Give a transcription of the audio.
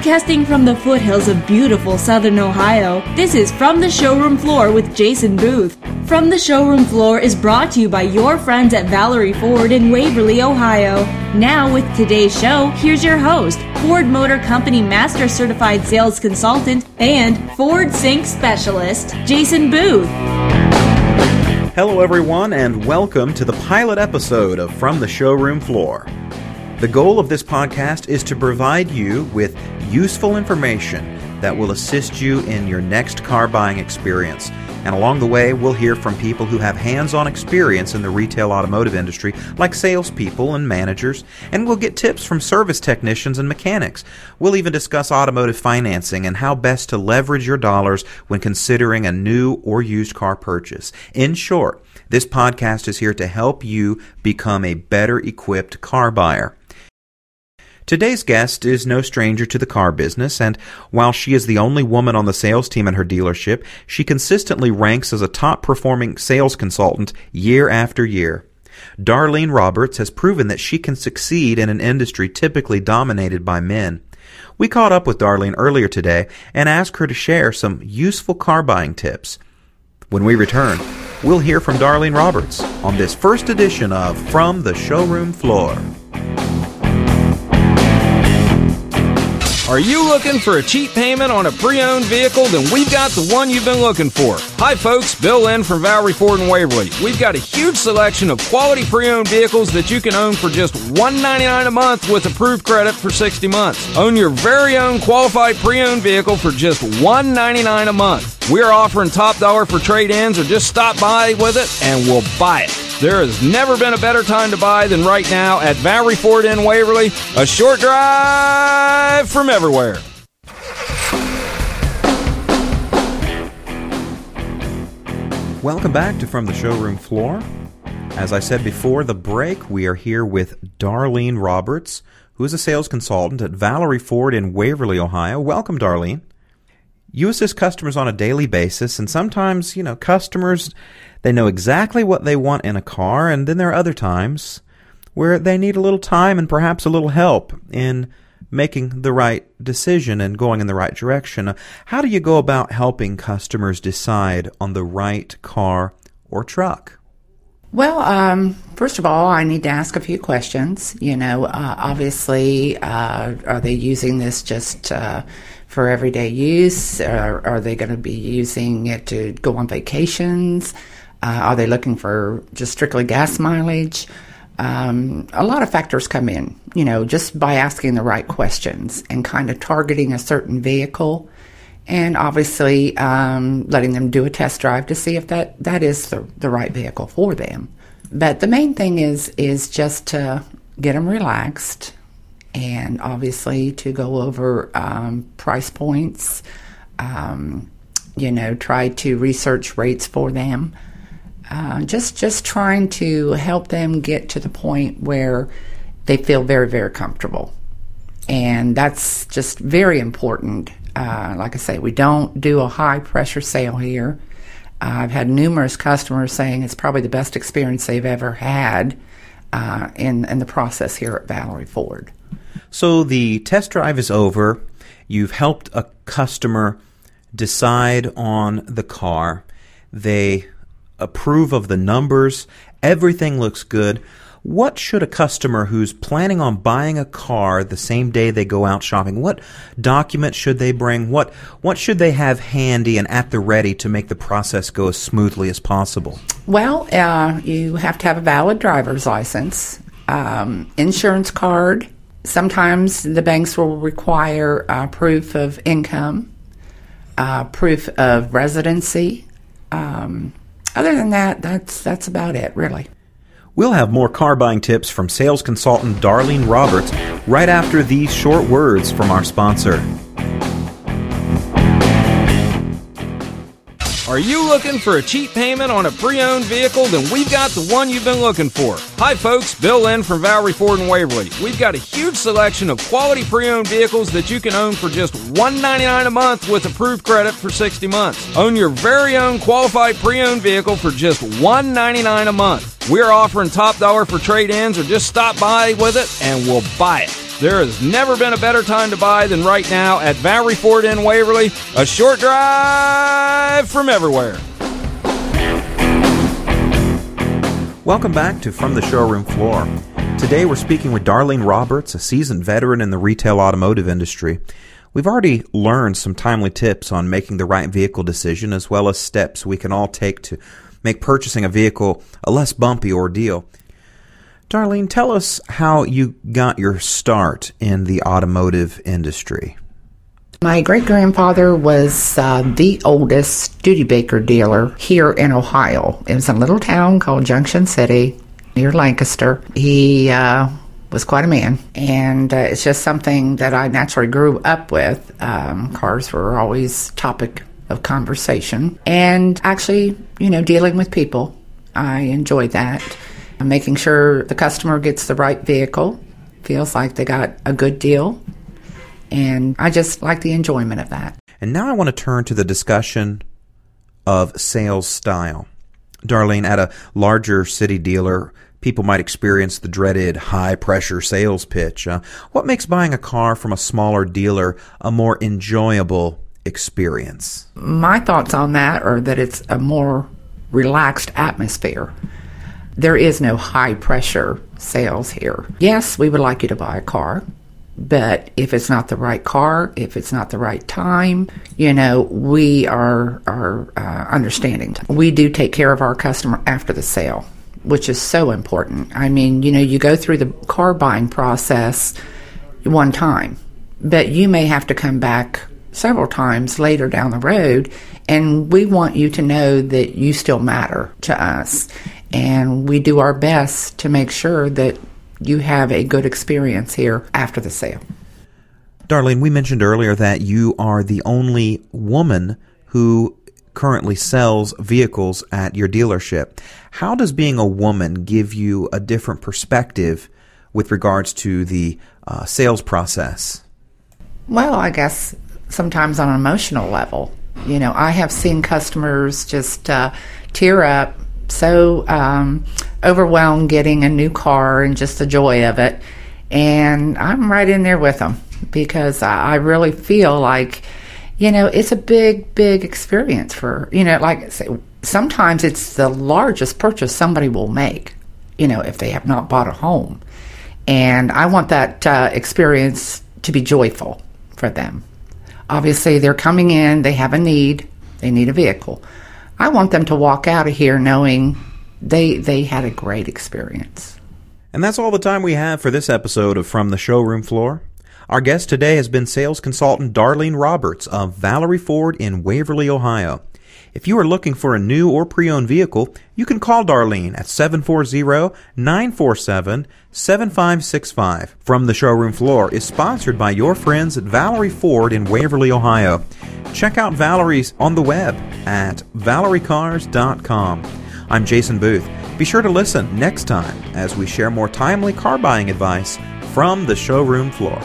Broadcasting from the foothills of beautiful southern Ohio, this is From the Showroom Floor with Jason Booth. From the Showroom Floor is brought to you by your friends at Valerie Ford in Waverly, Ohio. Now, with today's show, here's your host, Ford Motor Company Master Certified Sales Consultant and Ford Sync Specialist, Jason Booth. Hello, everyone, and welcome to the pilot episode of From the Showroom Floor. The goal of this podcast is to provide you with useful information that will assist you in your next car buying experience. And along the way, we'll hear from people who have hands on experience in the retail automotive industry, like salespeople and managers, and we'll get tips from service technicians and mechanics. We'll even discuss automotive financing and how best to leverage your dollars when considering a new or used car purchase. In short, this podcast is here to help you become a better equipped car buyer. Today's guest is no stranger to the car business, and while she is the only woman on the sales team at her dealership, she consistently ranks as a top performing sales consultant year after year. Darlene Roberts has proven that she can succeed in an industry typically dominated by men. We caught up with Darlene earlier today and asked her to share some useful car buying tips. When we return, we'll hear from Darlene Roberts on this first edition of From the Showroom Floor. Are you looking for a cheap payment on a pre-owned vehicle? Then we've got the one you've been looking for. Hi folks, Bill Lynn from Valerie Ford and Waverly. We've got a huge selection of quality pre-owned vehicles that you can own for just $199 a month with approved credit for 60 months. Own your very own qualified pre-owned vehicle for just 199 a month. We're offering top dollar for trade-ins or just stop by with it and we'll buy it. There has never been a better time to buy than right now at Valerie Ford in Waverly, a short drive from everywhere. Welcome back to From the Showroom Floor. As I said before the break, we are here with Darlene Roberts, who is a sales consultant at Valerie Ford in Waverly, Ohio. Welcome, Darlene. You assist customers on a daily basis, and sometimes, you know, customers they know exactly what they want in a car, and then there are other times where they need a little time and perhaps a little help in making the right decision and going in the right direction. How do you go about helping customers decide on the right car or truck? Well, um, first of all, I need to ask a few questions. You know, uh, obviously, uh, are they using this just uh, for everyday use? Or are they going to be using it to go on vacations? Uh, are they looking for just strictly gas mileage? Um, a lot of factors come in, you know, just by asking the right questions and kind of targeting a certain vehicle and obviously um, letting them do a test drive to see if that, that is the, the right vehicle for them. But the main thing is is just to get them relaxed and obviously to go over um, price points, um, you know, try to research rates for them. Uh, just just trying to help them get to the point where they feel very very comfortable, and that's just very important. Uh, like I say, we don't do a high pressure sale here. Uh, I've had numerous customers saying it's probably the best experience they've ever had uh, in in the process here at Valerie Ford. So the test drive is over. You've helped a customer decide on the car. They approve of the numbers, everything looks good. What should a customer who's planning on buying a car the same day they go out shopping, what documents should they bring? What what should they have handy and at the ready to make the process go as smoothly as possible? Well, uh, you have to have a valid driver's license, um, insurance card. Sometimes the banks will require uh, proof of income, uh, proof of residency. Um, other than that, that's that's about it, really. We'll have more car buying tips from sales consultant Darlene Roberts right after these short words from our sponsor. Are you looking for a cheap payment on a pre-owned vehicle? Then we've got the one you've been looking for. Hi folks, Bill Lynn from Valerie Ford and Waverly. We've got a huge selection of quality pre-owned vehicles that you can own for just $199 a month with approved credit for 60 months. Own your very own qualified pre-owned vehicle for just 199 a month. We're offering top dollar for trade-ins or just stop by with it and we'll buy it. There has never been a better time to buy than right now at Valerie Ford in Waverly, a short drive from everywhere. Welcome back to From the Showroom Floor. Today we're speaking with Darlene Roberts, a seasoned veteran in the retail automotive industry. We've already learned some timely tips on making the right vehicle decision as well as steps we can all take to make purchasing a vehicle a less bumpy ordeal. Darlene, tell us how you got your start in the automotive industry. My great grandfather was uh, the oldest Studebaker dealer here in Ohio. It was a little town called Junction City near Lancaster. He uh, was quite a man, and uh, it's just something that I naturally grew up with. Um, cars were always topic of conversation, and actually, you know, dealing with people, I enjoyed that. Making sure the customer gets the right vehicle, feels like they got a good deal, and I just like the enjoyment of that. And now I want to turn to the discussion of sales style. Darlene, at a larger city dealer, people might experience the dreaded high pressure sales pitch. Uh, what makes buying a car from a smaller dealer a more enjoyable experience? My thoughts on that are that it's a more relaxed atmosphere. There is no high pressure sales here. Yes, we would like you to buy a car, but if it's not the right car, if it's not the right time, you know, we are are uh, understanding. We do take care of our customer after the sale which is so important. I mean, you know, you go through the car buying process one time, but you may have to come back several times later down the road, and we want you to know that you still matter to us. And we do our best to make sure that you have a good experience here after the sale. Darlene, we mentioned earlier that you are the only woman who currently sells vehicles at your dealership. How does being a woman give you a different perspective with regards to the uh, sales process? Well, I guess sometimes on an emotional level. You know, I have seen customers just uh, tear up, so um, overwhelmed getting a new car and just the joy of it. And I'm right in there with them because I really feel like you know, it's a big, big experience for, you know, like sometimes it's the largest purchase somebody will make, you know, if they have not bought a home. And I want that uh, experience to be joyful for them. Obviously, they're coming in, they have a need, they need a vehicle. I want them to walk out of here knowing they they had a great experience. And that's all the time we have for this episode of From the Showroom Floor. Our guest today has been sales consultant Darlene Roberts of Valerie Ford in Waverly, Ohio. If you are looking for a new or pre-owned vehicle, you can call Darlene at 740-947-7565. From the showroom floor is sponsored by your friends at Valerie Ford in Waverly, Ohio. Check out Valerie's on the web at valeriecars.com. I'm Jason Booth. Be sure to listen next time as we share more timely car buying advice from the showroom floor.